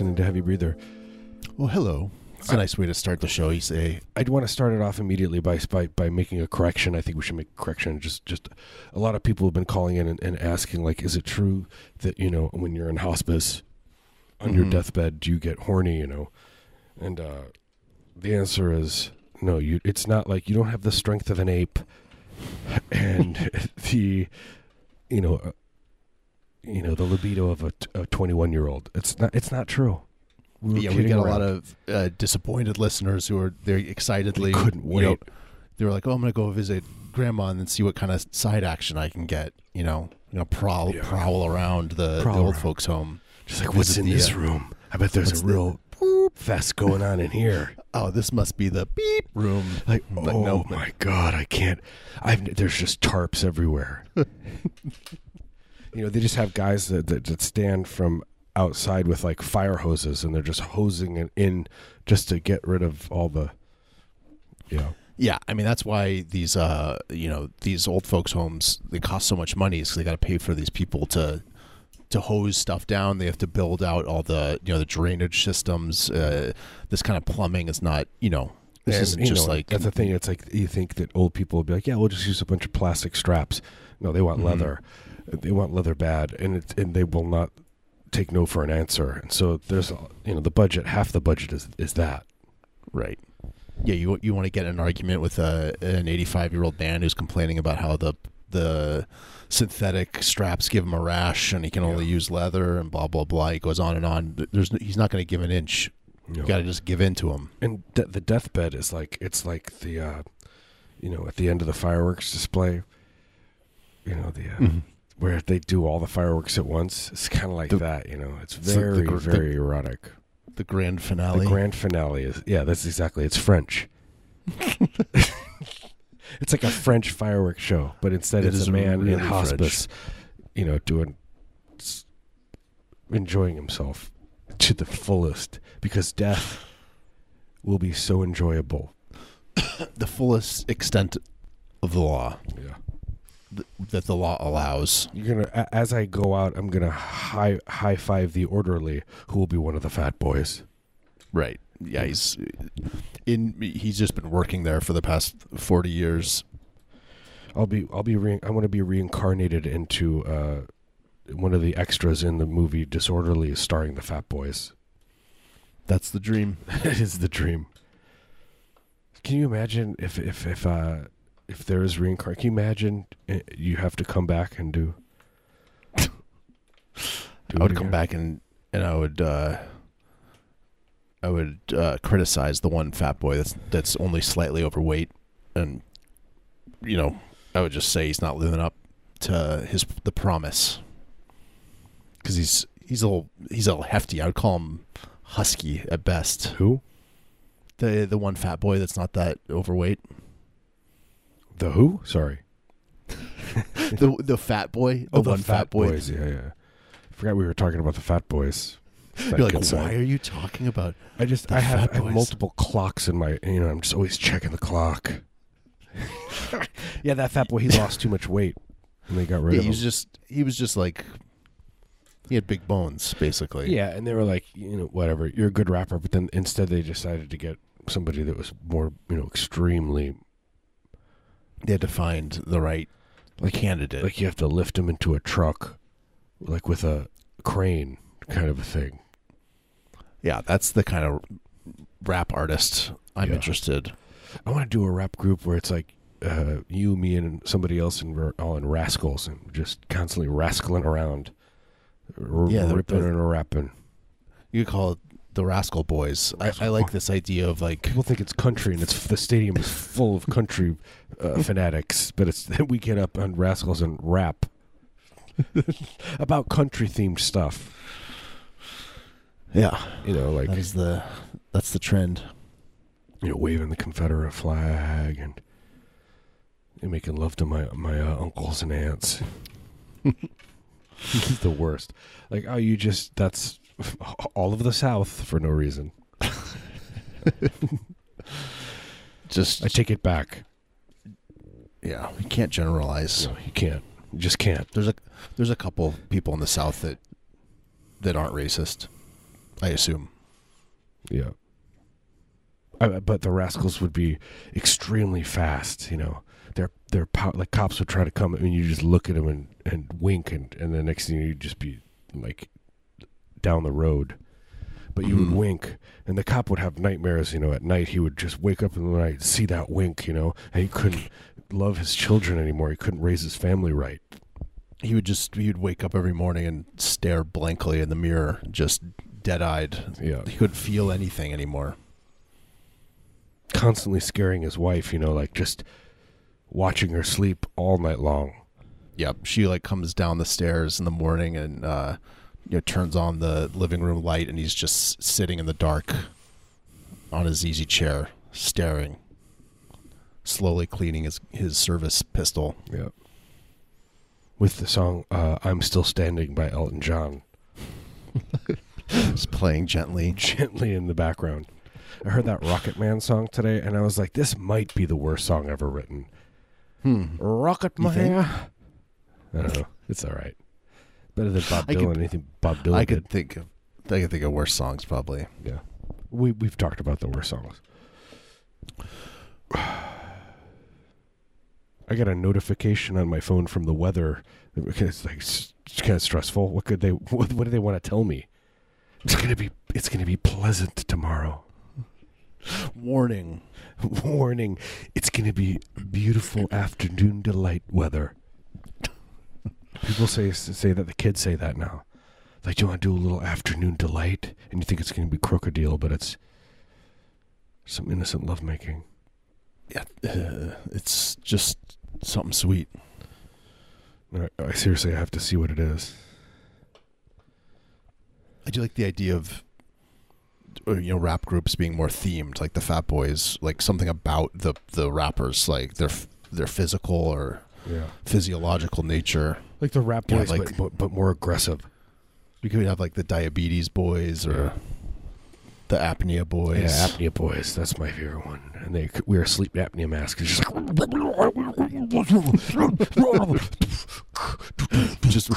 Listening to Heavy Breather. Well, hello. It's a nice way to start the show. You say, I'd want to start it off immediately by by, by making a correction. I think we should make a correction. Just just a lot of people have been calling in and, and asking like, is it true that you know when you're in hospice on your Mhm. deathbed, do you get horny? You know, and uh, the answer is no. You it's not like you don't have the strength of an ape, and the you know. You know the libido of a 21 year old. It's not. It's not true. We yeah, we kidding got a lot of uh, disappointed listeners who are they excitedly They couldn't you know, wait. they were like, "Oh, I'm going to go visit grandma and then see what kind of side action I can get." You know, you know, prowl Yeah. prowl around the, Prowl the old around. folks' home. Just like, what's in the, this uh, room? I bet there's a the- real boop fest going on in here. Oh, this must be the beep room. Like, oh no. my god, I can't. I've there's just tarps everywhere. you know, they just have guys that, that that stand from outside with like fire hoses, and they're just hosing it in just to get rid of all the, you know, Yeah, I mean that's why these uh you know these old folks' homes they cost so much money is because they got to pay for these people to to hose stuff down. They have to build out all the you know the drainage systems. Uh, this kind of plumbing is not you know this and, isn't just know, like that's the thing. It's like you think that old people will be like, yeah, we'll just use a bunch of plastic straps. No, they want Mhm. leather. They want leather bad, and it's and they will not take no for an answer. And so there's you know the budget. Half the budget is is that. right. Yeah, you you want to get in an argument with a an 85 year old man who's complaining about how the the synthetic straps give him a rash and he can only Yeah. use leather and blah blah blah. He goes on and on. There's he's not going to give an inch. You You got to just give in to him. and de- the deathbed is like it's like the uh, you know at the end of the fireworks display. You know the uh, where they do all the fireworks at once. It's kind of like The- that. You know, it's the- the very the- very erotic. The grand finale. The grand finale is yeah, that's exactly. It's French. it's like a French fireworks show, but instead It it's is a man really in hospice, you know, doing enjoying himself to the fullest because death will be so enjoyable. the fullest extent of the law Yeah. Th- that the law allows. You're gonna as I go out, I'm gonna high high five the orderly who will be one of the fat boys. Right. Yeah, he's in. He's just been working there for the past forty years. I'll be I'll be re- I want to be reincarnated into uh, one of the extras in the movie Disorderly, starring the Fat Boys. That's the dream. it is the dream. Can you imagine if if if uh if there is reincarnation? Can you imagine uh, you have to come back and do? do I would come again? back and and I would uh, I would uh, criticize the one fat boy that's that's only slightly overweight, and you know I would just say he's not living up to his the promise because he's he's a little he's a little hefty. I would call him husky at best. Who? The the one fat boy that's not that overweight. The who? Sorry. the the fat boy, the Oh, the one fat, boy. boys. Yeah, yeah. I forgot we were talking about the Fat Boys. You're like, uh, why are you talking about? I just I have, Fat I have multiple clocks in my you know I'm just always checking the clock. yeah, that fat boy he lost too much weight and they got rid Yeah, of he him. was just he was just like he had big bones, basically. yeah, and they were like, you know, whatever, you're a good rapper, but then instead they decided to get somebody that was more, you know, extremely They had to find the right like candidate. like you have to lift him into a truck like with a crane kind of a thing. yeah, that's the kind of rap artist I'm Yeah. interested. I want to do a rap group where it's like uh, you, me, and somebody else, and we're all in rascals and just constantly rascaling around, r- Yeah, ripping and rapping. You call it the Rascal Boys. I, I like this idea of like People think it's country, and it's the stadium is full of country uh, fanatics, but it's we get up on rascals and rap about country themed stuff. yeah, You know, like that is the that's the trend. you know, waving the Confederate flag and, and making love to my my uh, uncles and aunts. He's the worst. Like, oh, you just that's all of the South for no reason. Just I take it back. Yeah, you can't generalize. No, you can't. You just can't. There's a there's a couple people in the South that that aren't racist. I assume. Yeah. I, but the rascals would be extremely fast. You know, their their pow- like cops would try to come and you just look at them and, and wink, and and the next thing you'd just be like down the road. But you Mhm. would wink, and the cop would have nightmares. You know, at night he would just wake up in the night, see that wink. You know, and he couldn't love his children anymore. He couldn't raise his family right. He would just he would wake up every morning and stare blankly in the mirror, just dead eyed. Yeah, He couldn't feel anything anymore. constantly scaring his wife. You know, like just watching her sleep all night long. Yep. She like comes down the stairs in the morning and uh you know, turns on the living room light and he's just sitting in the dark on his easy chair, staring, slowly cleaning his his service pistol. Yeah. With the song uh, "I'm Still Standing" by Elton John Just playing gently. gently in the background. I heard that Rocket Man song today, and I was like, "This might be the worst song ever written." Hmm. Rocket Man. I don't know. It's all right. Better than Bob I Dylan. could- anything Bob Dylan I did. could think of I could think of worse songs probably. Yeah. We we've talked about the worst songs. I got a notification on my phone from the weather. It's like it's kind of stressful. What could they? What, what do they want to tell me? It's gonna be. It's gonna be pleasant tomorrow. Warning. Warning: It's gonna be beautiful afternoon delight weather. People say say that the kids say that now. Like, do you want to do a little afternoon delight? And you think it's gonna be crocodile, but it's some innocent lovemaking. Yeah, uh, it's just something sweet. I, I seriously have to see what it is. I do like the idea of uh, you know rap groups being more themed, like the Fat Boys, like something about the the rappers, like their their physical or Yeah, physiological nature. like the rap Yeah, boys, like- but, but but more aggressive. You could have like the Diabetes Boys or Yeah. the Apnea Boys. Yeah, apnea boys. That's my favorite one. And they c- wear sleep apnea masks. It's just like just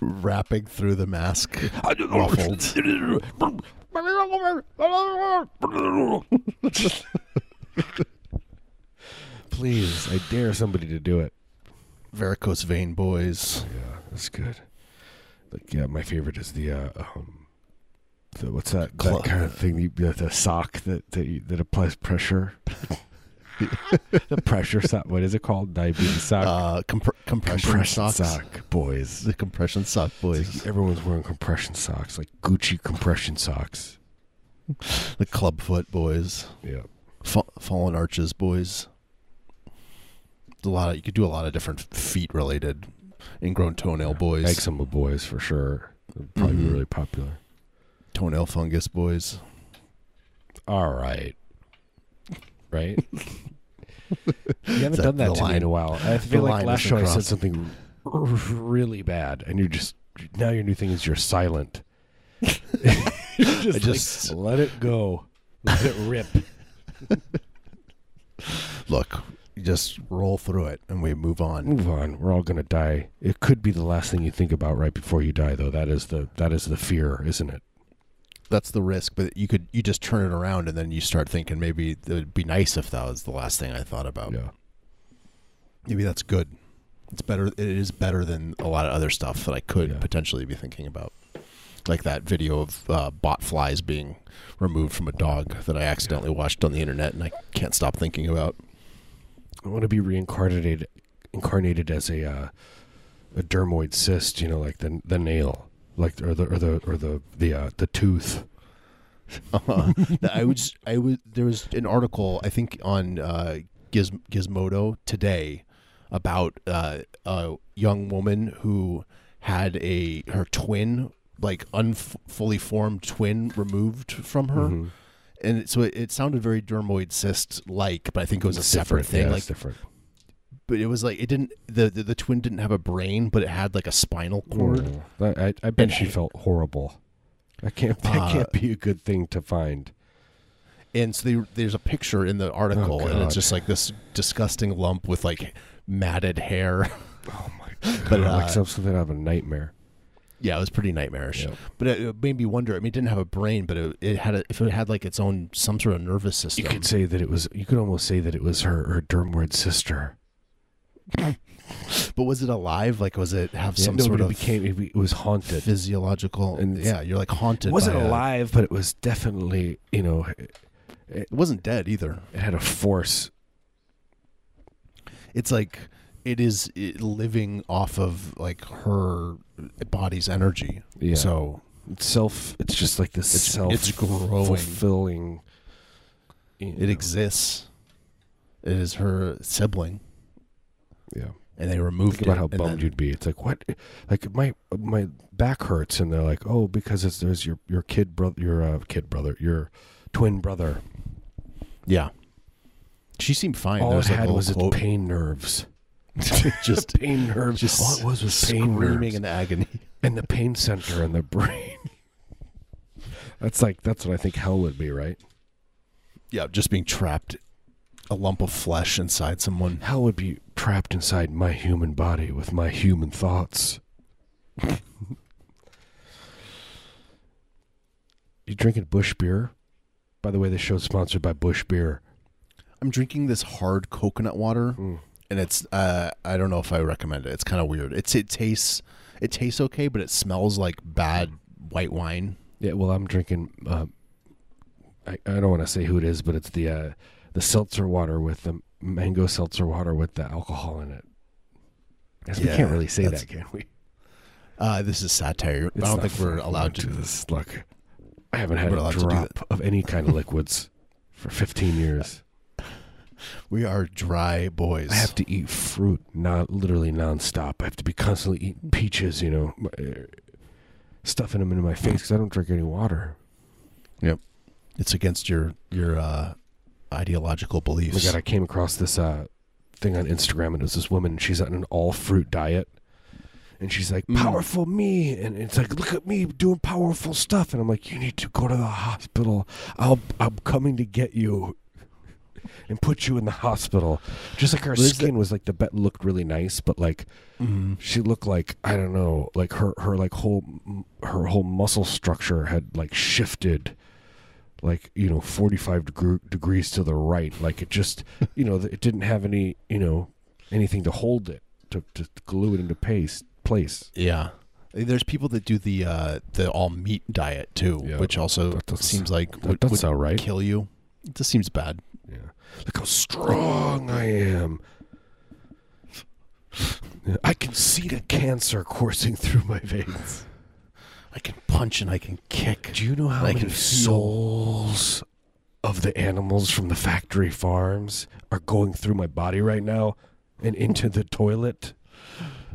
rapping through the mask, muffled. Please, I dare somebody to do it. Varicose Vein Boys. Yeah, that's good. Like, yeah, my favorite is the uh, um, the what's that Cl- that kind of thing? The, the, the sock that that, you, that applies pressure. the pressure sock. What is it called? Diabetes sock. Uh, compr- compression, compression socks. sock, boys. The compression sock boys. Everyone's wearing compression socks, like Gucci compression socks. The Clubfoot Boys. Yeah. Fa- Fallen Arches Boys. A lot of, you could do a lot of different feet related ingrown toenail boys. Eczema boys for sure. They'd probably Mhm. be really popular. Toenail fungus boys. All right. Right? you haven't that done that to me in a while. I The feel like last show I said something really bad, and you're just now your new thing is you're silent. You're just, I like, just- let it go, let it rip. Look, just roll through it and we move on. Move on. We're all gonna die. It could be the last thing you think about right before you die, though. That is the that is the fear, isn't it? That's the risk, but you could you just turn it around and then you start thinking maybe it would be nice if that was the last thing I thought about. Yeah. Maybe that's good. It's better. It is better than a lot of other stuff that I could Yeah. potentially be thinking about, like that video of uh, bot flies being removed from a dog that I accidentally watched on the internet and I can't stop thinking about. I want to be reincarnated, incarnated as a uh, a dermoid cyst. You know, like the the nail, like or the or the or the the uh, the tooth. Uh, I would. s- I would. There was an article I think on uh, Giz, Gizmodo today about uh, a young woman who had a her twin, like unfully formed twin, removed from her, Mhm. And so it, it sounded very dermoid cyst like, but I think it was a It's separate thing. Yeah, like, different. but it was like it didn't. The, the the twin didn't have a brain, but it had like a spinal cord. I, I, I bet And she he- felt horrible. That can't that Uh, can't be a good thing to find. And so they, there's a picture in the article, and Oh, God. it's just like this disgusting lump with like matted hair. Oh my god! But, like uh, some- something out of a nightmare. Yeah, it was pretty nightmarish. Yeah. But it, it made me wonder. I mean, it didn't have a brain, but it, it had a, if it had like its own some sort of nervous system. You could say that it was. You could almost say that it was her her Dermoid sister. but was it alive? Like, was it have Yeah, some no, sort of became. It, was haunted. physiological? And yeah, you're like haunted. It wasn't by a- alive, but it was definitely. You know, it, it wasn't dead either. it had a force. It's like it is living off of like her body's energy. Yeah. So It's self. It's just like this It's- self it's growing. fulfilling. you it know. exists. It is her sibling, Yeah. and they removed Think about it. how bummed then- you'd be. It's like what, like my my back hurts, and they're like, oh, because it's there's your your kid brother, your uh, kid brother, your twin brother. Yeah. She seemed fine. All was like a had was quote- pain nerves. just pain nerves. just all it was was pain screaming nerves in agony. and the pain center in the brain. that's like that's what I think hell would be, right? Yeah, just being trapped, a lump of flesh inside someone. Hell would be trapped inside my human body with my human thoughts. you drinking Busch beer? By the way, this show's sponsored by Busch Beer. I'm drinking this hard coconut water, Mm. And it's uh, I don't know if I recommend it. It's kind of weird. It's it tastes it tastes okay, but it smells like bad white wine. Yeah, well, I'm drinking. Uh, I I don't want to say who it is, but it's the uh, the seltzer water with the mango seltzer water with the alcohol in it. Guess we can't really say that, can we? Uh, this is satire. It's I don't think we're allowed do to. this. Look, I haven't had a do drop of any kind of liquids for 15 years. We are dry boys. I have to eat fruit, not literally nonstop. I have to be constantly eating peaches, you know, uh, stuffing them into my face because I don't drink any water. Yep, it's against your your uh, ideological Oh beliefs. God, I came across this uh, thing on Instagram, and it was this woman. She's on an all fruit diet, and she's like, Mm. "Powerful me," and it's like, "Look at me doing powerful stuff," and I'm like, "You need to go to the hospital. I'll, I'm coming to get you." And put you in the hospital, just like her There's skin was like the bet looked really nice, but like Mhm. she looked like I don't know, like her her like whole her whole muscle structure had like shifted, like you know forty five deg- degrees to the right. Like it just you know it didn't have any you know anything to hold it to to glue it into paste place. Yeah. There's people that do the uh, the all meat diet too, Yeah, which also seems like that would, would sound right. kill you. It just seems bad. Look how strong I am. I can see the cancer coursing through my veins. I can punch and I can kick. Do you know how I many souls of the animals from the factory farms are going through my body right now and into the toilet?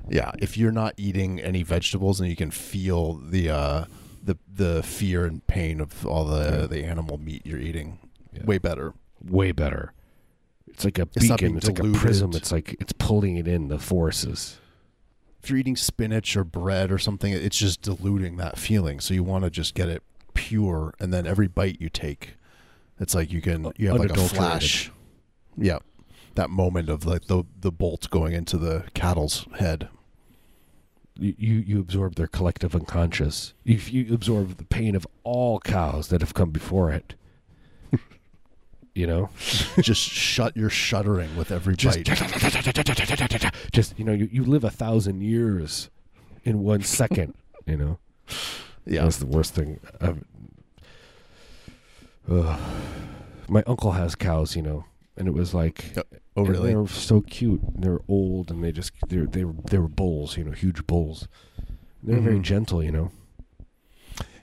Yeah, if you're not eating any vegetables and you can feel the uh, the the fear and pain of all the the animal meat you're eating, Yeah. way better. Way better. It's like a It's beacon. It's like a prism. It's like it's pulling it in the forces. If you're eating spinach or bread or something, it's just diluting that feeling. So you want to just get it pure, and then every bite you take, it's like you can you have like a flash. Yeah, that moment of like the the bolt going into the cattle's head. You, you you absorb their collective unconscious. You, you absorb the pain of all cows that have come before it. You know, just shut. You're shuddering with every just bite. just you know, you, you live a thousand years in one second. You know. Yeah, That's the worst thing. I've, Ugh. my uncle has cows, you know, and it was like, Oh, really? They were so cute. They're old, and they just they they were they were bulls, you know, huge bulls. They were very Mhm. gentle, you know.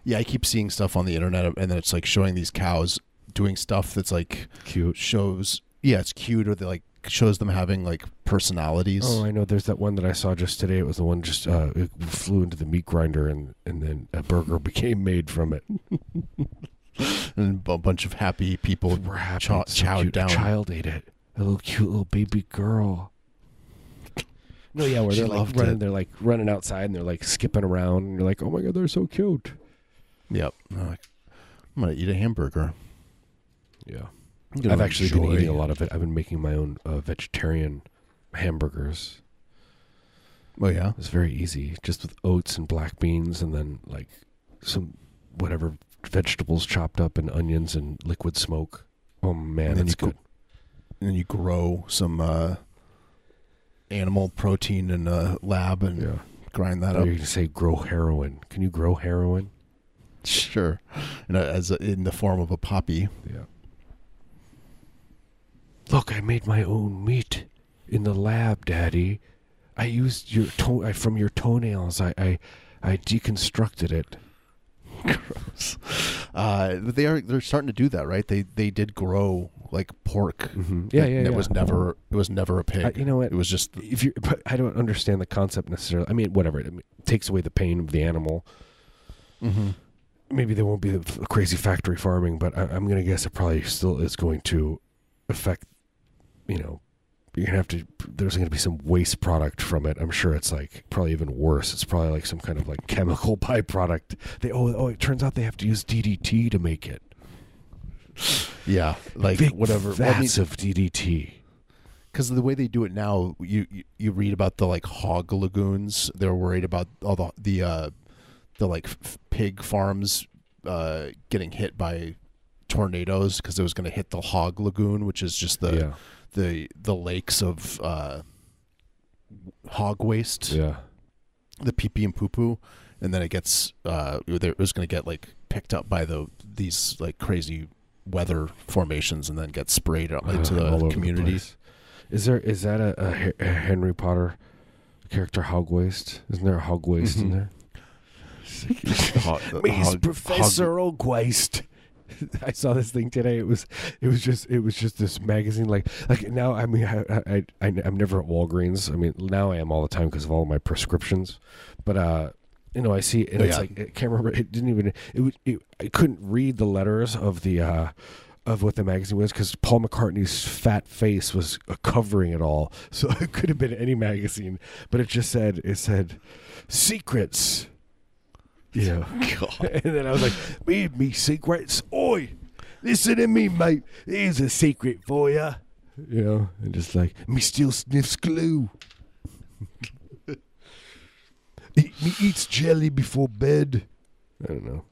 Yeah, I keep seeing stuff on the internet, and then it's like showing these cows doing stuff that's like Cute. shows. Yeah, it's cute, or they like shows them having like personalities. Oh, I know. There's that one that I saw just today. It was the one just uh, it flew into the meat grinder, and and then a burger became made from it. and a bunch of happy people. We're happy. chow- so chowed down. A child ate it. A little cute little baby girl. No, yeah, where they're like running, it. they're like running outside, and they're like skipping around, and you're like, oh my god, they're so cute. Yep. I'm gonna eat a hamburger. Yeah, I'm gonna I've actually been eating a lot of it. I've been making my own uh, vegetarian hamburgers. Oh yeah. it's very easy, just with oats and black beans, and then like some whatever vegetables chopped up and onions and liquid smoke. Oh man, And it's you good. And then you grow some uh, animal protein in a lab and Yeah. grind that Or up. you can say grow heroin. Can you grow heroin? Sure. And uh, as a, in the form of a poppy. Yeah. Look, I made my own meat in the lab, Daddy. I used your toe I, from your toenails. I, I I deconstructed it. Gross. Uh, but they are they're starting to do that, right? They they did grow like pork. Mm-hmm. Yeah, and yeah, It yeah. was never it was never a pig. I, you know what? it was just if you but I don't understand the concept necessarily. I mean, whatever. It takes away the pain of the animal. mm-hmm. Maybe there won't be the crazy factory farming, but I, I'm going to guess it probably still is going to affect. You know, you're gonna have to. There's going to be some waste product from it. I'm sure it's like probably even worse. It's probably like some kind of like chemical byproduct. They oh oh, it turns out they have to use DDT to make it. yeah, like Big whatever. Well, I mean, of DDT. because the way they do it now, you, you you read about the like hog lagoons. They're worried about all the the uh, the like f- pig farms uh, getting hit by tornadoes because it was going to hit the hog lagoon, which is just the yeah, the the lakes of uh, hog waste, yeah. the pee pee and poo poo, and then it gets uh, it was going to get like picked up by the these like crazy weather formations and then get sprayed out into Uh, the community. place. Is there is that a, a, a Henry Potter character hog waste? Isn't there a hog waste in Mhm. there? Hog- Me's hog- Professor Ogwaist. I saw this thing today. It was it was just it was just this magazine like like now I mean I, I, I I'm never at Walgreens. I mean now I am all the time because of all my prescriptions. But uh you know I see it and Oh, it's like I can't remember it didn't even it, was it I couldn't read the letters of the uh of what the magazine was because Paul McCartney's fat face was uh, covering it all, so it could have been any magazine. But it just said it said secrets, know. God. And then I was like, me, me secrets. Oi, listen to me, mate. Here's a secret for you. You know, and just like, me still sniffs glue. Me eats jelly before bed. I don't know.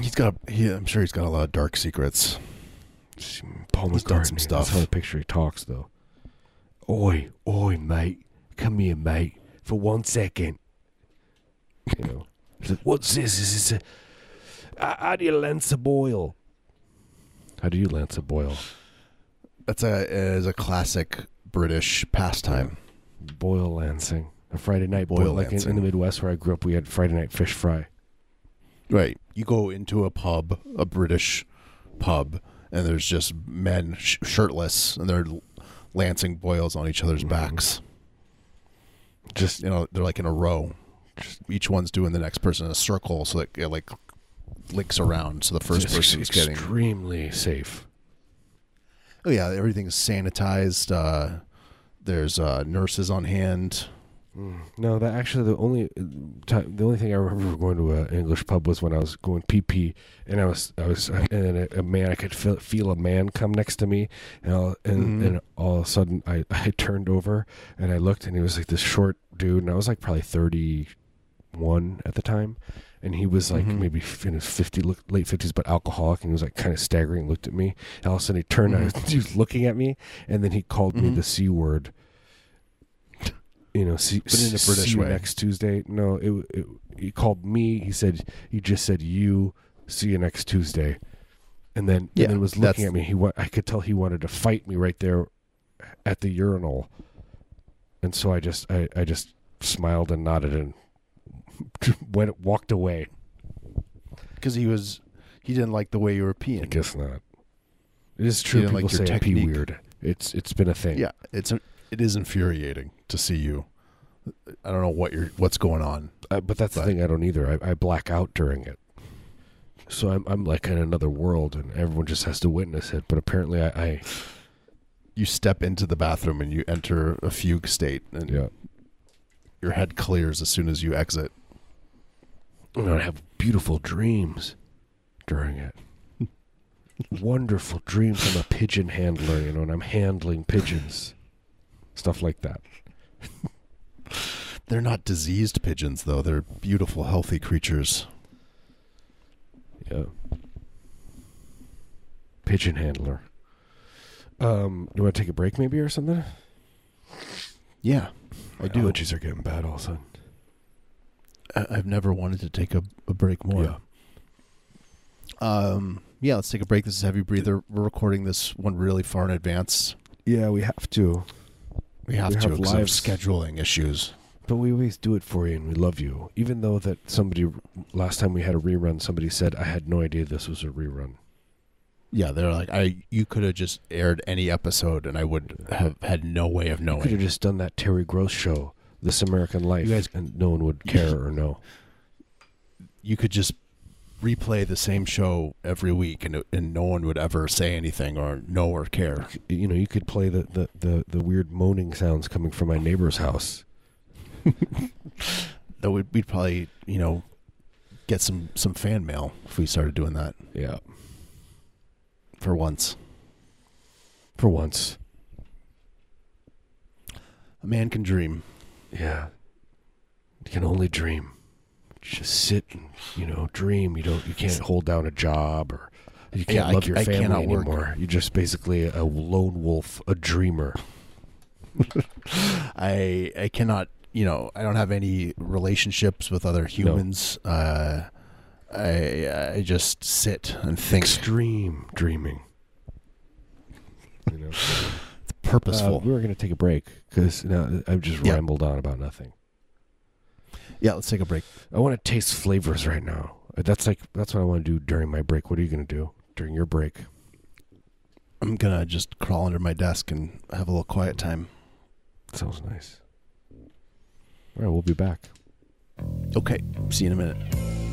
He's got. He, I'm sure he's got a lot of dark secrets. Paul He's done some That's how I picture he talks, though. Oi, oi, mate. Come here, mate. For one second. You know. He's like, What's this? Is this a... How- How do you lance a boil? How do you lance a boil? That's a is a classic British pastime. Boil lancing. A Friday night boil. Boil like in, in the. Midwest where I grew up, we had Friday night fish fry. Right. You go into a pub, a British pub, and there's just men sh- shirtless, and they're lancing boils on each other's Mhm. backs. Just You know, they're like in a row. Each one's doing the next person in a circle, so that it like links around. So the first just person's getting. extremely safe. Oh yeah, everything's sanitized. Uh, there's uh, nurses on hand. Mm. No, that actually the only uh, time, the only thing I remember going to an English pub was when I was going pee pee, and I was I was and then a, a man I could feel, feel a man come next to me, and all, and, Mhm. and all of a sudden I I turned over and I looked and he was like this short dude, and I was like probably thirty one at the time, and he was like Mhm. maybe in his fifty late fifties, but alcoholic, and he was like kind of staggering, looked at me, and all of a sudden he turned, and I was, he was looking at me, and then he called me Mhm. the c word. You know, see, But in a British way. next Tuesday. No, it, it he called me. He said he just said you. See you next Tuesday, and then Yeah, and then was looking at me. He wa- I could tell he wanted to fight me right there at the urinal, and so I just I, I just smiled and nodded and went walked away. because he was he didn't like the way you were peeing. I guess not. It is true. People like say I pee weird. It's it's been a thing. Yeah, it's it is infuriating to see you. I don't know what you're what's going on. Uh, but that's But- the thing. I don't either. I, I black out during it. So I'm I'm like in another world, and everyone just has to witness it. But apparently, I, I You step into the bathroom and you enter a fugue state, and yeah, your head clears as soon as you exit. And I have beautiful dreams during it. Wonderful dreams. I'm a pigeon handler, you know, and I'm handling pigeons, stuff like that. They're not diseased pigeons, though. They're beautiful, healthy creatures. Yeah. Pigeon handler. Um, do you want to take a break, maybe, or something? Yeah, I do. Allergies are getting bad all of a sudden. I've never wanted to take a, a break more. Yeah. Um, yeah, let's take a break. This is Heavy Breather. We're recording this one really far in advance. Yeah, we have to. We have We to have of scheduling issues. But we always do it for you, and we love you. Even though that somebody last time we had a rerun, somebody said I had no idea this was a rerun. Yeah, they're like, I. You could have just aired any episode, and I would have had no way of knowing. You could have just done that Terry Gross show, This American Life, guys- and no one would care or know. You could just replay the same show every week, and and no one would ever say anything or know or care. You know, you could play the, the, the, the weird moaning sounds coming from my neighbor's house. Though we'd, we'd probably, you know, get some some fan mail if we started doing that Yeah, for once. for once. A man can dream. Yeah, you can only dream. Just sit and you know dream. You don't. You can't hold down a job or you can't Yeah, love c- your family anymore. You're just basically a lone wolf, a dreamer. I I cannot you know I don't have any relationships with other humans. Uh, I I just sit and think. Extreme dreaming. You know. Purposeful. Uh, we were going to take a break because now I've just Yeah. rambled on about nothing. yeah, let's take a break. I want to taste flavors right now. That's like that's what I want to do during my break. What are you going to do during your break? I'm gonna just crawl under my desk and have a little quiet time. Sounds nice. All right, we'll be back. Okay, see you in a minute.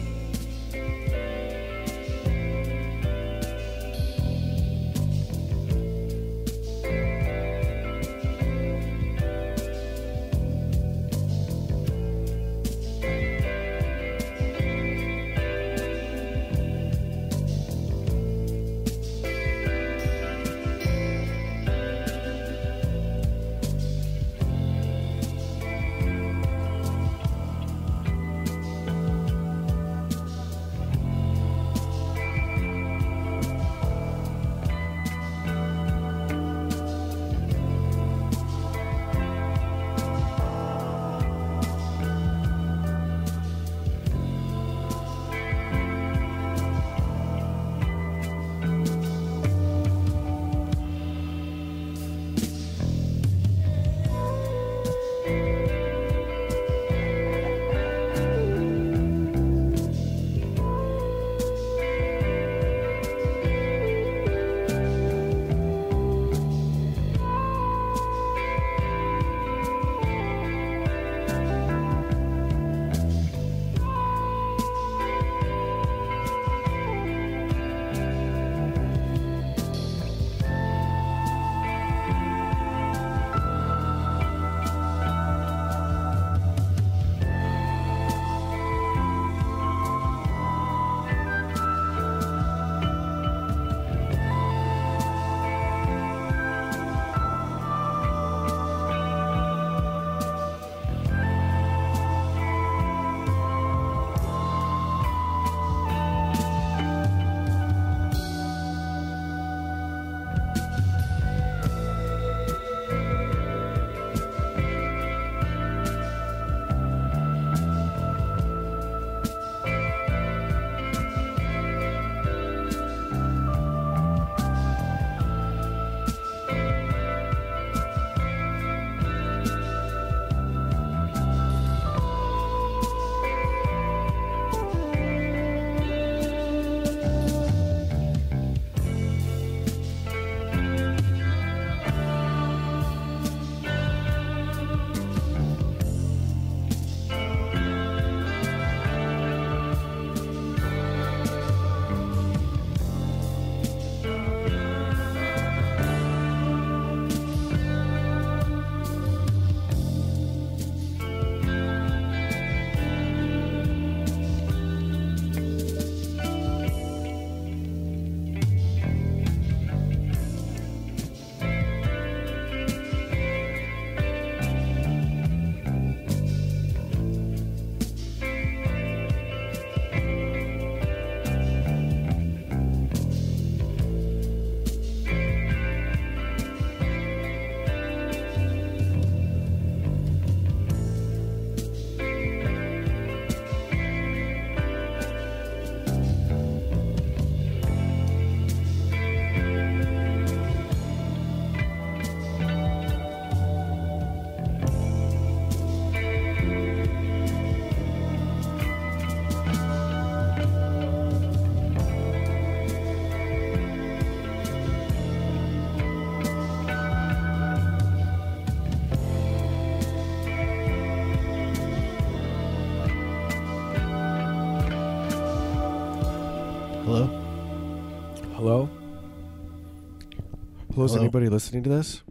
Is Hello? anybody listening to this?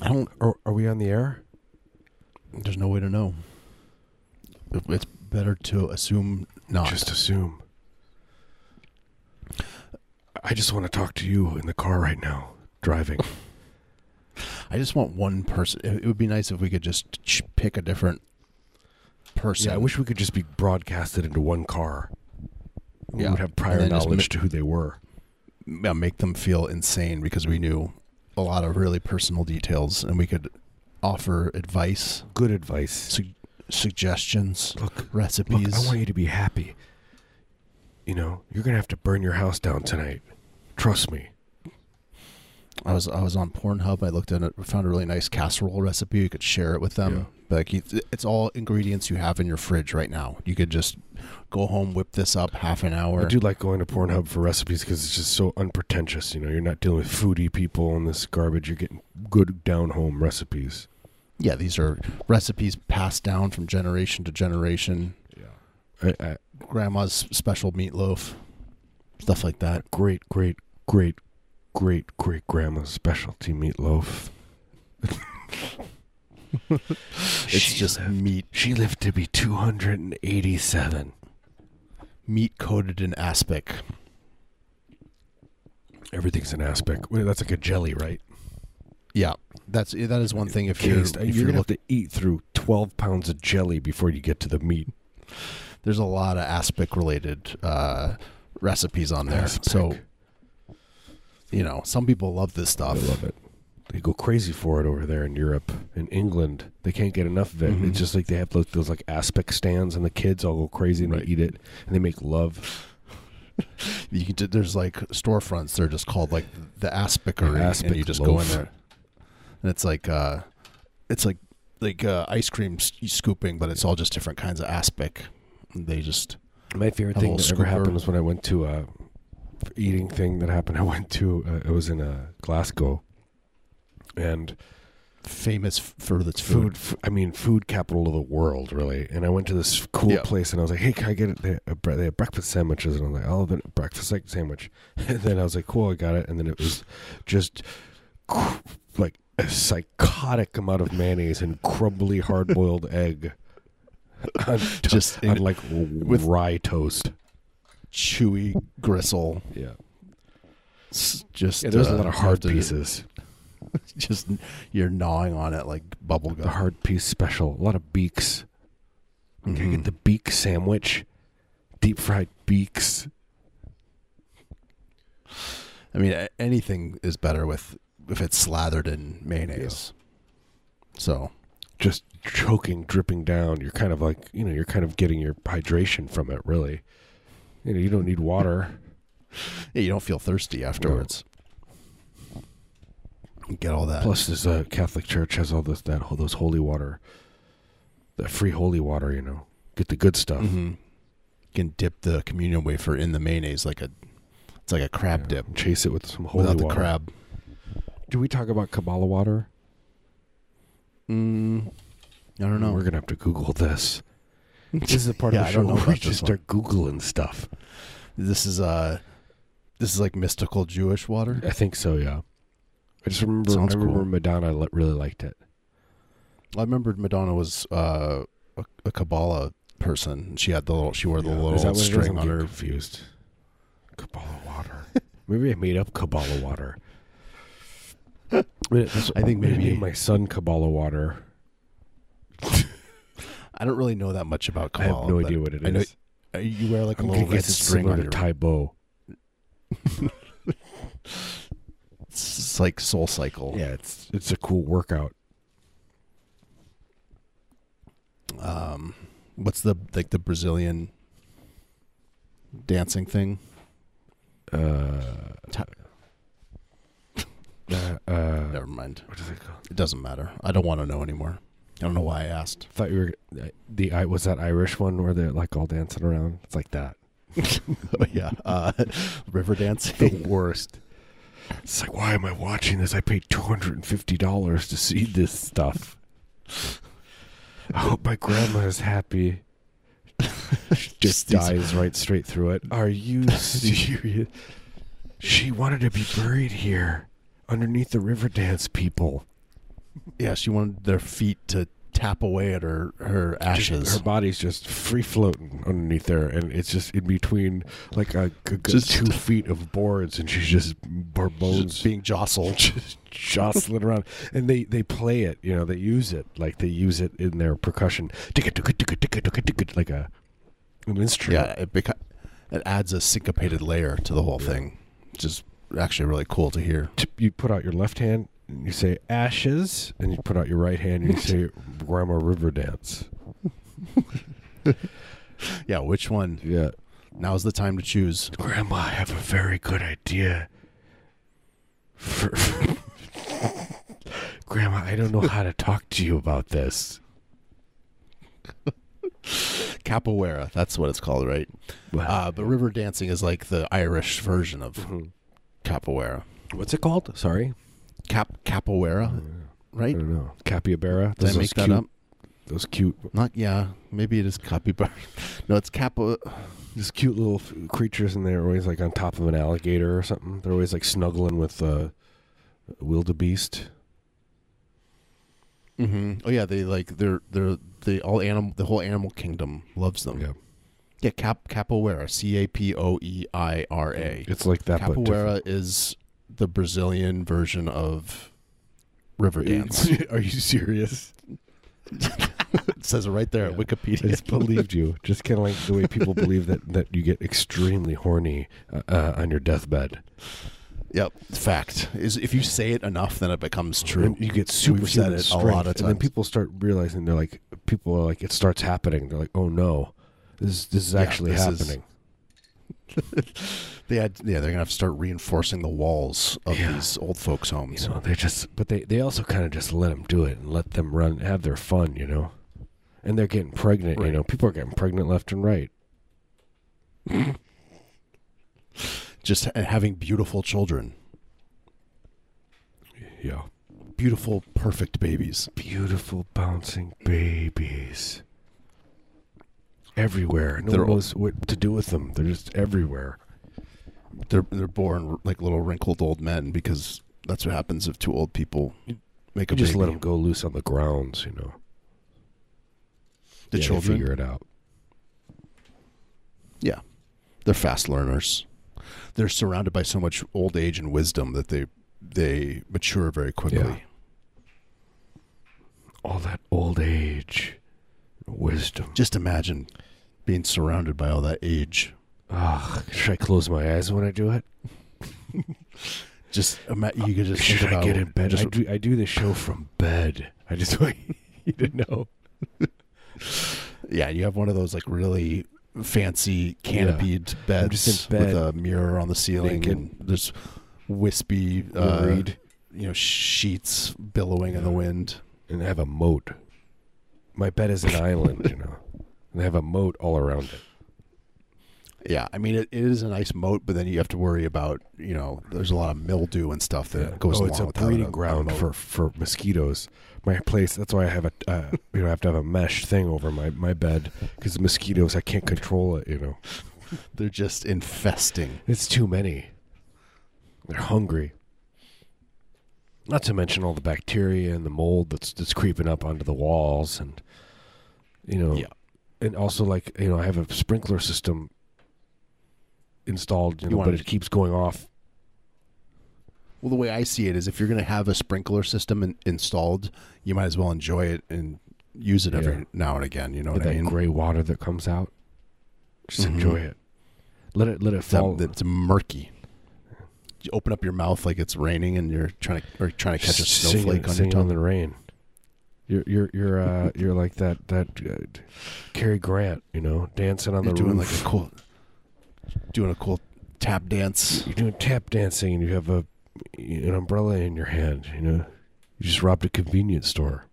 I don't. Are, are we on the air? There's no way to know. It- It's better to assume not. Just assume. I just want to talk to you in the car right now, driving. I just want one person. It it would be nice if we could just ch- pick a different person. yeah, I wish we could just be broadcasted into one car. We Yeah, would have and prior then just knowledge ma- to who they were. Yeah, make them feel insane because we knew a lot of really personal details and we could offer advice, Good advice. su- suggestions, Look, recipes. look, I want you to be happy. You know, you're gonna have to burn your house down tonight. Trust me. I was I was on Pornhub. I looked at it. Found a really nice casserole recipe. You could share it with them. Yeah. Like it's, it's all ingredients you have in your fridge right now. You could just go home, whip this up half an hour. I do like going to Pornhub for recipes because it's just so unpretentious. You know, you're not dealing with foodie people and this garbage. You're getting good down home recipes. Yeah, these are recipes passed down from generation to generation. Yeah. I, I, Grandma's special meatloaf, stuff like that. great, great, great, great, great grandma's specialty meatloaf. It's She just lived- meat She lived to be 287. meat coated in aspic. Everything's an aspic. Wait, that's like a jelly, right? Yeah, that's that is one thing. If you're if you're, you're gonna look, have to eat through 12 pounds of jelly before you get to the meat. there's a lot of aspic related uh, recipes on there. Aspic. So you know, some people love this I stuff. love it. They go crazy for it over there in Europe, in England. They can't get enough of it. Mhm. It's just like they have those, those like aspic stands, and the kids all go crazy and Right. they eat it, and they make love. You can, there's like storefronts. They're just called like the aspicery, aspic and you just go in there, and it's like uh, it's like like uh, ice cream scooping, but it's all just different kinds of aspic. They just My favorite thing that ever happened was when I went to a eating thing that happened. I went to uh, it was in uh, Glasgow, and famous for its food. food. I mean, food capital of the world, really. And I went to this cool Yeah. place, and I was like, "Hey, can I get it?" They, a bre- they had breakfast sandwiches, and I was like, "I'll have a breakfast like sandwich." And then I was like, "Cool, I got it." And then it was just like a psychotic amount of mayonnaise and crumbly hard-boiled egg. On, to- Just on like with- rye toast. Chewy gristle. Yeah, s- Just yeah. There's a uh, lot of hard pieces. Just you're gnawing on it like bubble The hard piece special. A lot of beaks. Can I Mhm. get the beak sandwich? Deep fried beaks. I mean, anything is better with if it's slathered in mayonnaise. So just choking, dripping down. You're kind of like, you know, you're kind of getting your hydration from it, really. You know, you don't need water. yeah, you don't feel thirsty afterwards. You Get all that. Plus, this uh, Catholic Church has all this, that, all those holy water, that free holy water. You know, get the good stuff. Mhm. You can dip the communion wafer in the mayonnaise like a it's like a crab Yeah, dip Chase it with some holy without the crab. Do we talk about Kabbalah water? Mm, I don't know. We're gonna have to Google this. This is the part Yeah, of I the show don't know where we just start googling stuff. This is uh this is like mystical Jewish water. I think so. Yeah. I just remember. Sounds I remember cool. Madonna li- really liked it. I remembered Madonna was uh, a, a Kabbalah person. She had the little she wore the Yeah. little that what it is? string I'm on her. Confused. Kabbalah water. maybe I made up Kabbalah water. I think maybe- my son Kabbalah water. I don't really know that much about I have no idea what it I is. uh, you wear like a I'm little red string on your. Tae Bo. It's like Soul Cycle. Yeah, it's it's a cool workout. Um, what's the like the Brazilian dancing thing? Uh, Ta- uh, uh, Never mind. what is it called? It doesn't matter. I don't want to know anymore. I don't know why I asked. I thought you were uh, the I was that Irish one where they're like all dancing around. It's like that. oh, yeah, uh, river dance, The worst. It's like, why am I watching this? I paid two hundred and fifty dollars to see this stuff. I hope my grandma is happy. She just dies right straight through it. Are you serious? she wanted to be buried here, underneath the river dance people. Yeah, she wanted their feet to tap away at her her ashes. Her body's just free floating underneath there, and it's just in between like a, a good Just- two feet of boards, and she's just her bones Just being jostled. just jostling around. And they they play it, you know, they use it like they use it in their percussion, like a an instrument. Yeah, it beca- it adds a syncopated layer to the whole thing, which is actually really cool to hear. You put out your left hand and you say ashes, and you put out your right hand and you say Grandma River Dance. Yeah, which one? Yeah. Now's the time to choose. Grandma, I have a very good idea. For Grandma, I don't know how to talk to you about this. Capoeira, that's what it's called, right? Uh, but river dancing is like the Irish version of Mhm. capoeira. What's it called? Sorry, Cap capoeira, right? I don't know. Capybara. Did I make that cute, up? Those cute, Not yeah, maybe it is capybara. No, it's capo. these cute little f- creatures, and they're always like on top of an alligator or something. They're always like snuggling with uh, wildebeest. Mm-hmm. Oh yeah, they like they're they're they all animal the whole animal kingdom loves them. Yeah, Yeah, cap capoeira, C A P O E I R A. it's like that. but Capoeira is the Brazilian version of river dance. Are you serious? it says it right there at Yeah. I Wikipedia. just believed you. Just kind of like the way people believe that, that you get extremely horny uh, uh, on your deathbed. Yep, fact is if you say it enough, then it becomes true. And you get super said it a lot of times, And then people start realizing they're like, people are like, it starts happening. They're like, oh no, this this is Yeah, actually this is- happening. They had, yeah, they're gonna have to start reinforcing the walls of Yeah. these old folks' homes. You know, they just, but they they also kind of just let them do it and let them run, have their fun. You know, and they're getting pregnant. You know, people are getting pregnant left and right. Just ha- having beautiful children, Yeah, beautiful, perfect babies. beautiful bouncing babies everywhere. No They're one knows what to do with them. They're just everywhere. They're they're born like little wrinkled old men because that's what happens if two old people make a You just baby. let them go loose on the grounds. You know, the Yeah, children, figure it out. Yeah, they're fast learners. They're surrounded by so much old age and wisdom that they they mature very quickly. Yeah. All that old age, wisdom. Just imagine being surrounded by all that age. Ah, should I close my eyes when I do it? Just ima- you could just should I get in bed? just- I do. I do this show from bed. I just want you to know. yeah, you have one of those like really fancy canopied beds just in bed, with a mirror on the ceiling and there's wispy uh, you know sheets billowing in the wind. and I have a moat. My bed is an island, you know, and I have a moat all around it. Yeah, I mean it, it is a nice moat, but then you have to worry about you know there's a lot of mildew and stuff that goes oh, along it's a with breeding a- a ground moat. for for mosquitoes. My place. That's why I have a uh, you know I have to have a mesh thing over my my bed because the mosquitoes I can't control it. You know, They're just infesting. it's too many. They're hungry. Not to mention all the bacteria and the mold that's that's creeping up onto the walls and you know Yeah. and also like you know I have a sprinkler system installed you You know but wanted- it keeps going off Well, the way I see it is, if you're going to have a sprinkler system in, installed, you might as well enjoy it and use it every now and again. You know with what I mean? gray water that comes out just Mhm. enjoy it let it let it It's, fall it's murky. You open up your mouth like it's raining, and you're trying to or trying to catch a snowflake on your tongue. in the rain. You're you're you're uh you're like that that uh, Cary Grant you know dancing on You're the doing roof. like a cool, doing a cool tap dance. you're doing tap dancing and you have a an umbrella in your hand you know. You just robbed a convenience store.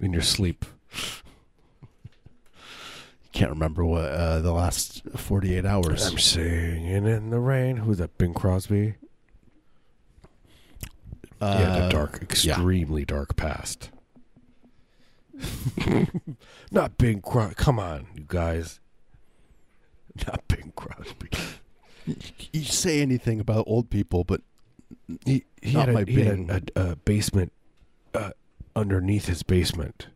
In your sleep Can't remember what uh, the last 48 hours. I'm singing in the rain who's that Bing Crosby Uh, yeah the dark extremely dark past Not Bing Crosby. Come on, you guys. Not Bing Crosby. You say anything about old people, but He, he Not had, my a, he had a, a, a basement uh, underneath his basement.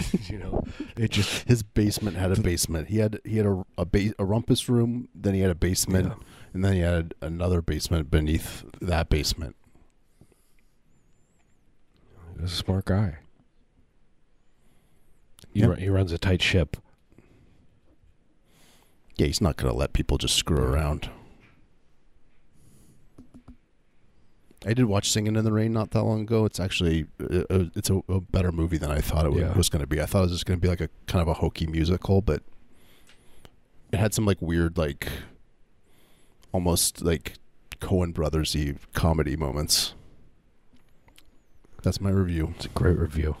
you know, it just his basement had a basement. He had he had a a, ba- a rumpus room, then he had a basement, Yeah. and then he had another basement beneath that basement. he was a smart guy. He, Yeah. ru- he runs a tight ship. Yeah, he's not going to let people just screw around. I did watch Singing in the Rain not that long ago. It's actually uh, uh, it's a, a better movie than I thought it Yeah. was going to be. I thought it was just going to be like a kind of a hokey musical, but it had some like weird like almost like Coen Brothersy comedy moments. That's my review. It's a great review.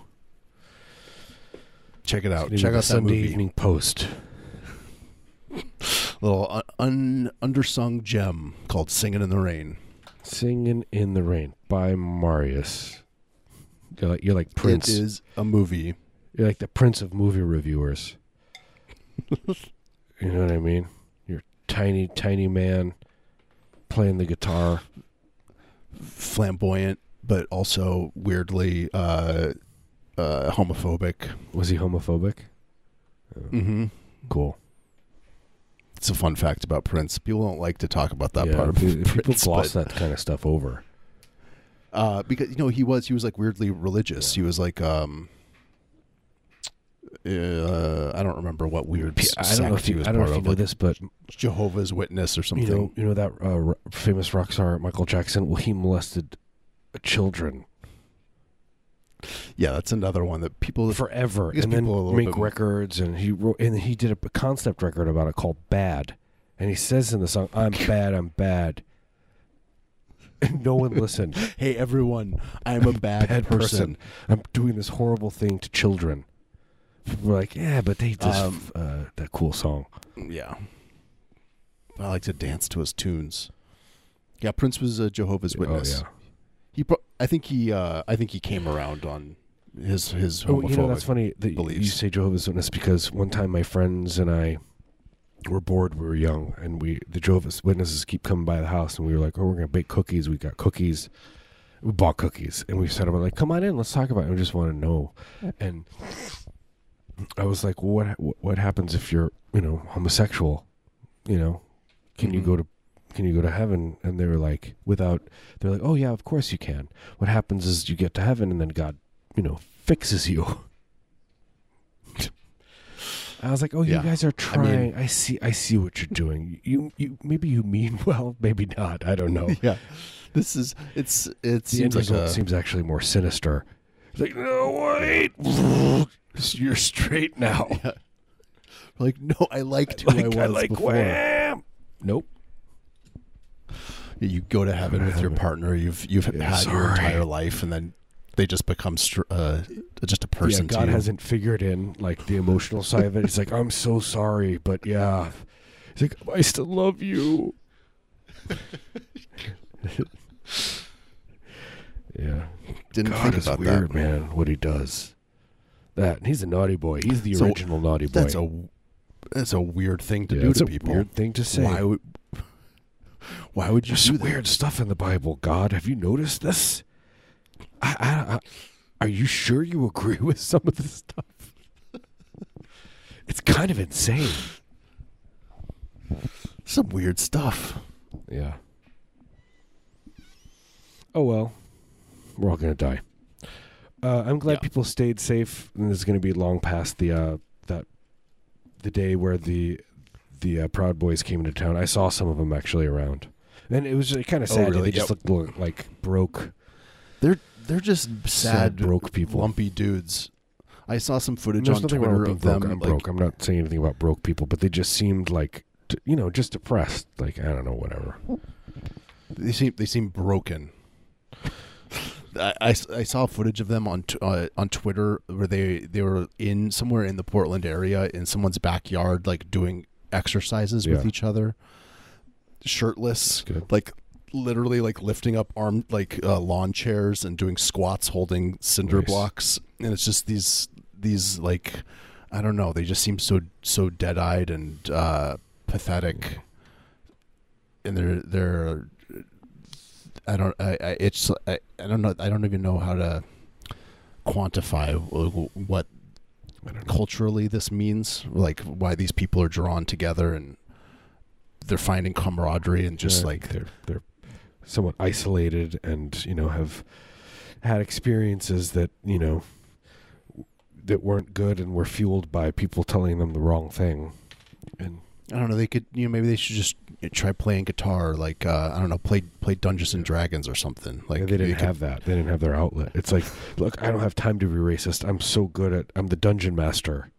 Check it out. Check the out that Sunday movie. Evening Post. Little un- undersung gem called "Singing in the Rain." Singing in the Rain by Marius. You're like, you're like Prince. It is a movie. You're like the Prince of movie reviewers. you know what I mean? You're tiny, tiny man playing the guitar. flamboyant, but also weirdly uh, uh, homophobic. Was he homophobic? Mm-hmm. Cool. It's a fun fact about Prince. People don't like to talk about that Yeah, part people Prince, gloss but, that kind of stuff over. uh, because you know he was he was like weirdly religious. He was like um, uh, I don't remember what weird I don't know if he you, was I don't know part if you of, know like this, but Jehovah's Witness or something. you know, you know that uh, famous rock star Michael Jackson. Well, he molested children yeah, that's another one that people. forever, and then make bit- records. And he wrote, and he did a concept record about it called "Bad," and he says in the song, "I'm bad, I'm bad." And no one listened. hey, everyone, I'm a bad, Bad person. person. I'm doing this horrible thing to children. We're like, yeah, but they just Um, uh, that cool song. Yeah. I like to dance to his tunes. Yeah, Prince was a Jehovah's Witness. Oh He, pro- I think he, uh, I think he came around on his his yeah. Oh, homophobic. you know that's funny that you beliefs. say Jehovah's Witness because one time my friends and I were bored. We were young, and we the Jehovah's Witnesses keep coming by the house, and we were like, oh, we're gonna bake cookies. We got cookies. We bought cookies, and we said, "I'm like, come on in, let's talk about it." We just want to know, and I was like, well, what what- what happens if you're you know homosexual? You know, can you Mhm. go to can you go to heaven? And they were like, without they're like, oh yeah, of course you can. What happens is you get to heaven, and then God, you know, fixes you. I was like, oh, Yeah. you guys are I mean- trying. I, see. I see what you're doing. You you maybe you mean well, maybe not. I don't know. yeah. This is it's it The end seems like result a, seems actually more sinister. It's like, no, wait, you're straight now. like no, I liked who I was I like before. wham. Nope. You go to heaven with your partner you've you've Yeah, had your entire life, and then they just become str- uh, just a person. yeah, God to you. hasn't figured in like the emotional side of it. He's like, I'm so sorry, but yeah. He's like, I still love you. yeah, didn't God think is about weird, that. man. What he does. That he's a naughty boy. He's the So, original naughty boy. That's a that's a weird thing to yeah, do it's to a people. weird thing to say. Why would why would you There's do some that? weird stuff in the Bible. God, have you noticed this? I, I, I, are you sure you agree with some of this stuff? it's kind of insane. Some weird stuff. Yeah. Oh well, we're all gonna die. Uh, I'm glad Yeah. people stayed safe, and this is gonna be long past the uh, that the day where the the uh, Proud Boys came into town. I saw some of them actually around, and it was kind of Oh, sad. really? They just Yep. looked like broke, They're they're just sad, broke people. lumpy dudes. I saw some footage There's on nothing Twitter wrong with of being them. broke. I'm like, broke. I'm not saying anything about broke people, but they just seemed like, t- you know, just depressed. Like I don't know, whatever. They seem they seem broken. I, I, I saw footage of them on t- uh, on Twitter where they they were in somewhere in the Portland area in someone's backyard like doing exercises with each other, shirtless, like literally like lifting up arm like uh, lawn chairs and doing squats holding cinder Nice. blocks and it's just these these like i don't know they just seem so so dead-eyed and uh pathetic and they're they're i don't i, I it's I, I don't know i don't even know how to quantify what I don't know. Culturally this means like why these people are drawn together and they're finding camaraderie and just Yeah, like they're they're somewhat isolated and you know have had experiences that you know that weren't good and were fueled by people telling them the wrong thing. And I don't know. They could, you know, maybe they should just try playing guitar, like uh, I don't know, play play Dungeons and Dragons or something. Like Like they didn't could- have that. They didn't have their outlet. It's like, look, I don't have time to be racist. I'm so good at. I'm the dungeon master.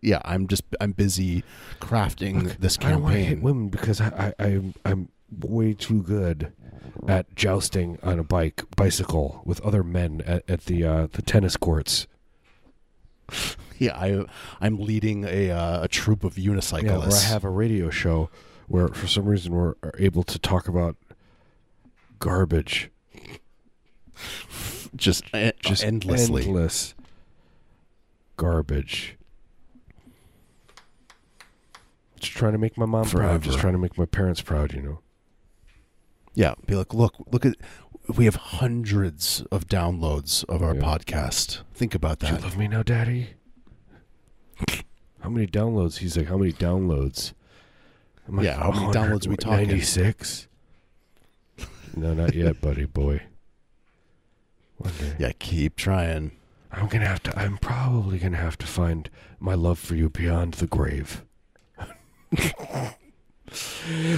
Yeah, I'm just I'm busy crafting Look, this I don't want to hit women because I, I I'm I'm way too good at jousting on a bike bicycle with other men at, at the uh, the tennis courts. Yeah, I I'm leading a uh, a troop of unicyclists. Yeah, where I have a radio show where for some reason we're able to talk about garbage just e- just endlessly. endless garbage. Just trying to make my mom proud. Just trying to make my parents proud. You know. Yeah, be like, look, look at we have hundreds of downloads of our Yeah. podcast. Think about Do you that. love me now, Daddy? How many downloads? He's like, how many downloads? I'm like, Yeah, how many downloads we talking? Ninety-six. no, not yet, buddy boy. Yeah, keep trying. I'm gonna have to. I'm probably gonna have to find my love for you beyond the grave.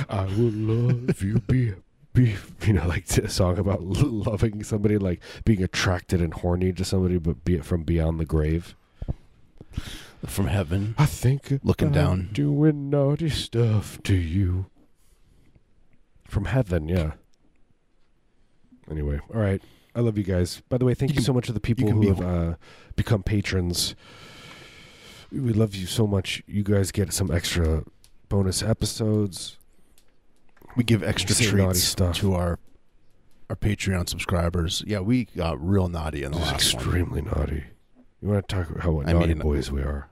I will love you be be you know like a song about loving somebody like being attracted and horny to somebody but be it from beyond the grave. From heaven. I think Looking I'm down. doing naughty stuff to you from heaven. Yeah. Anyway, all right. I love you guys. By the way, thank You you, can- so much to the people who be have uh, become patrons. We love you so much. You guys get some extra bonus episodes. We give extra treats stuff. to our our Patreon subscribers. Yeah, we got real naughty in the This is last one. extremely naughty. You want to talk about how I naughty mean- boys we are?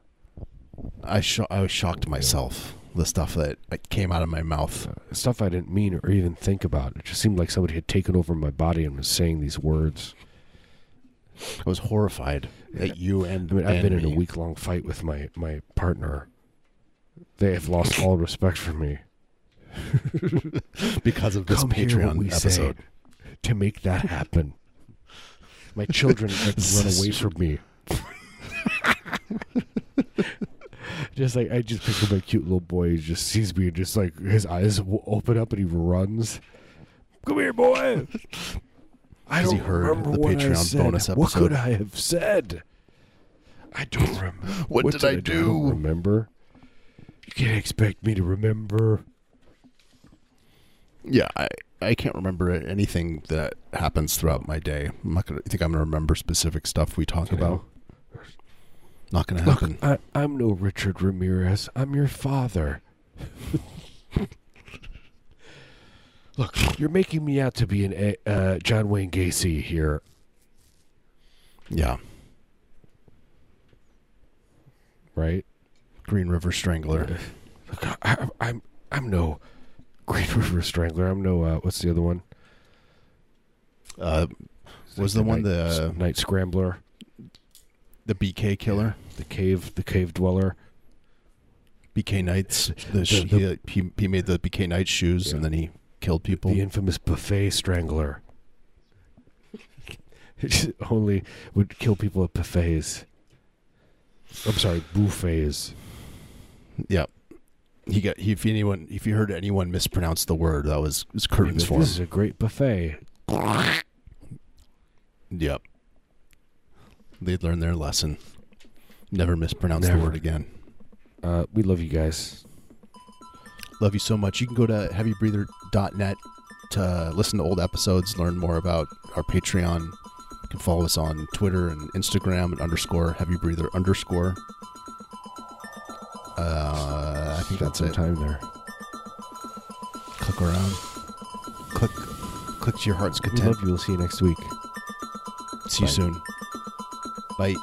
I sho- I was shocked myself the stuff that like, came out of my mouth. Uh, stuff I didn't mean or even think about. It just seemed like somebody had taken over my body and was saying these words. I was horrified at you and I mean, I've and been in a week long fight with my, my partner. They have lost all respect for me. because of this Come Patreon episode. to make that happen. My children like run away from me. just like I just picture my cute little boy. He just sees me, and just like his eyes open up, and he runs. Come here, boy. I don't he heard remember the what I Patreon said. bonus What could? I have said? I don't remember. What did I I do? remember. You can't expect me to remember. Yeah, I I can't remember anything that happens throughout my day. I'm not gonna I think I'm gonna remember specific stuff we talk about. Not gonna Look, happen. I, I'm no Richard Ramirez. I'm your father. Look, you're making me out to be an A- uh, John Wayne Gacy here. Yeah, right? Green River Strangler. Look, I, I, I'm I'm no Green River Strangler. I'm no uh, what's the other one? Uh, Was the one night, the- Night Scrambler, the BK Killer, the cave, the cave dweller. BK Knights. The, The- sh- the- he, he made the BK Knight shoes and then he killed people. The infamous buffet strangler. Only would kill people at buffets. I'm sorry, buffets. yeah. He got he, if anyone if you heard anyone mispronounce the word that was was I mean, curtains this is a great buffet. Yep. They'd learn their lesson. Never mispronounce Never. the word again. Uh, we love you guys. Love you so much. You can go to heavybreather.net to listen to old episodes, learn more about our Patreon. You can follow us on Twitter and Instagram at underscore heavybreather underscore. Uh, I think Spent that's some it. time there. Click around. Click click to your heart's content. We love you. We'll see you next week. See you soon. Bye.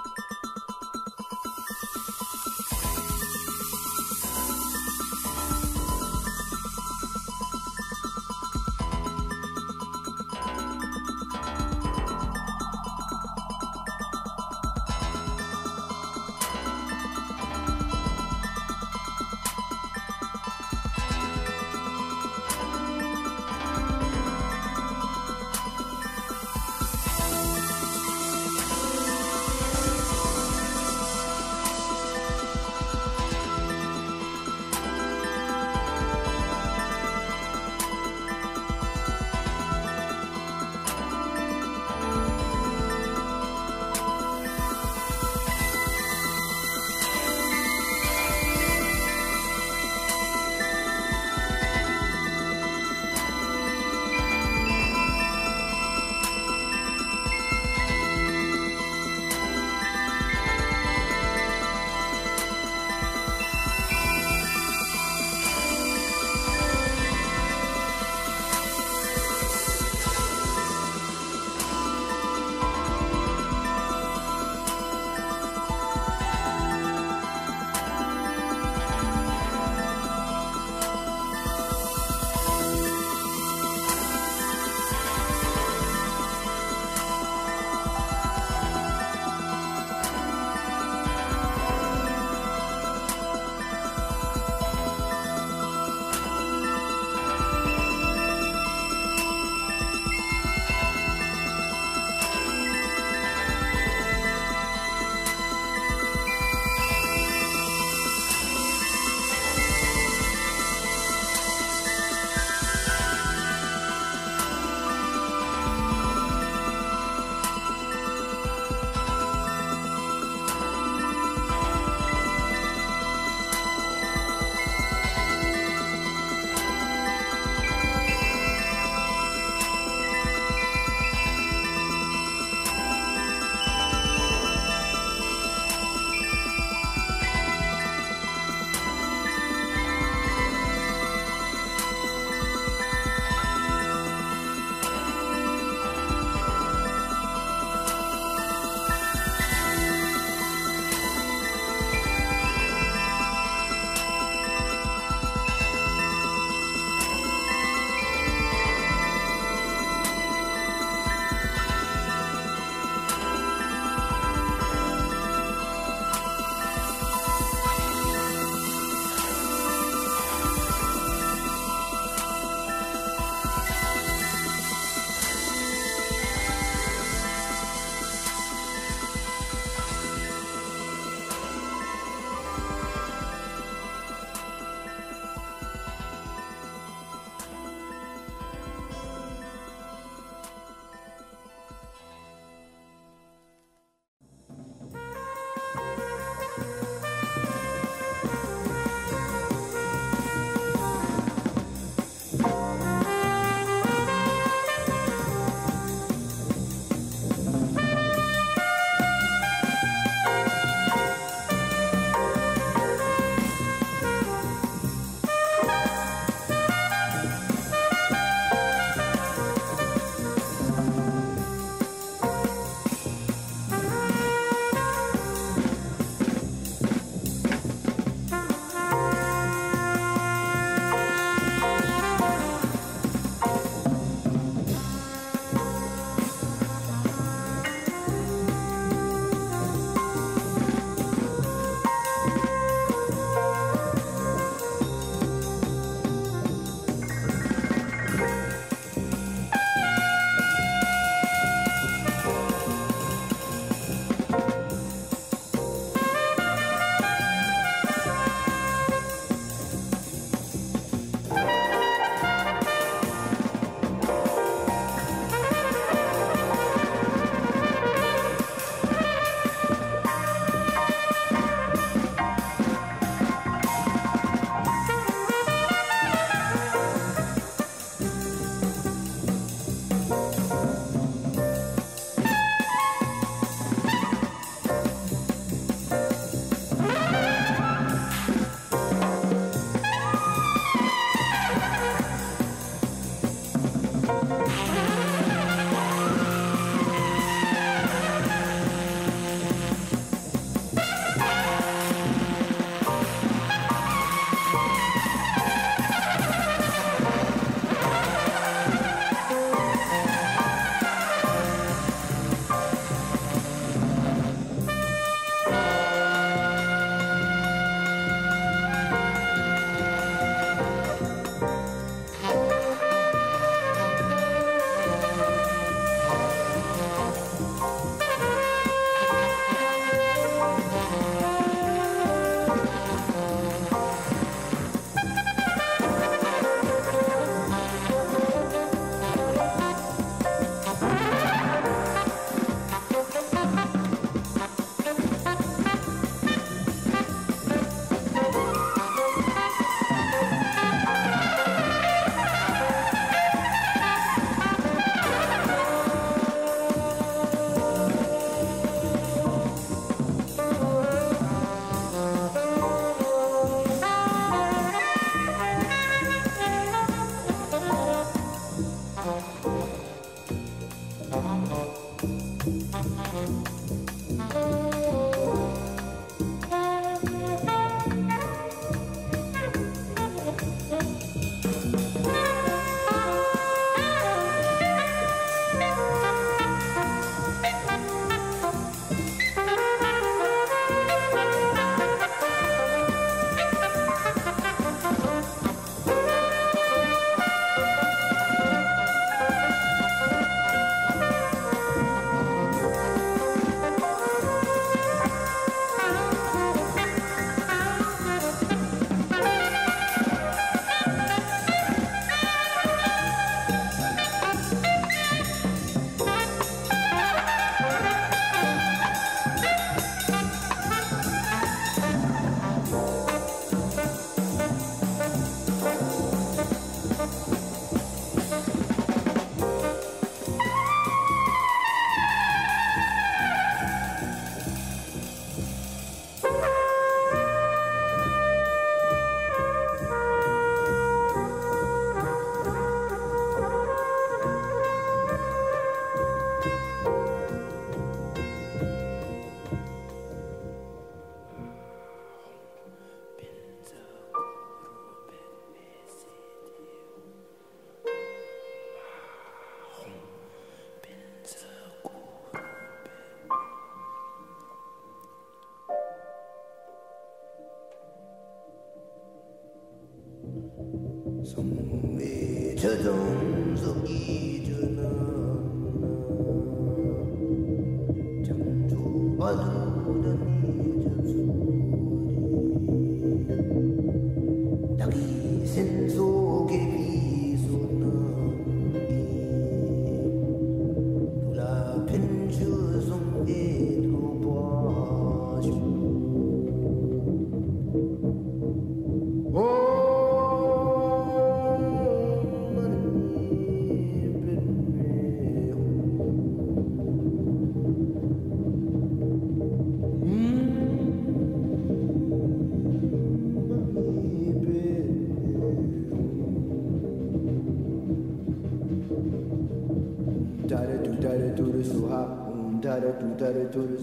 タルトゥタルトゥル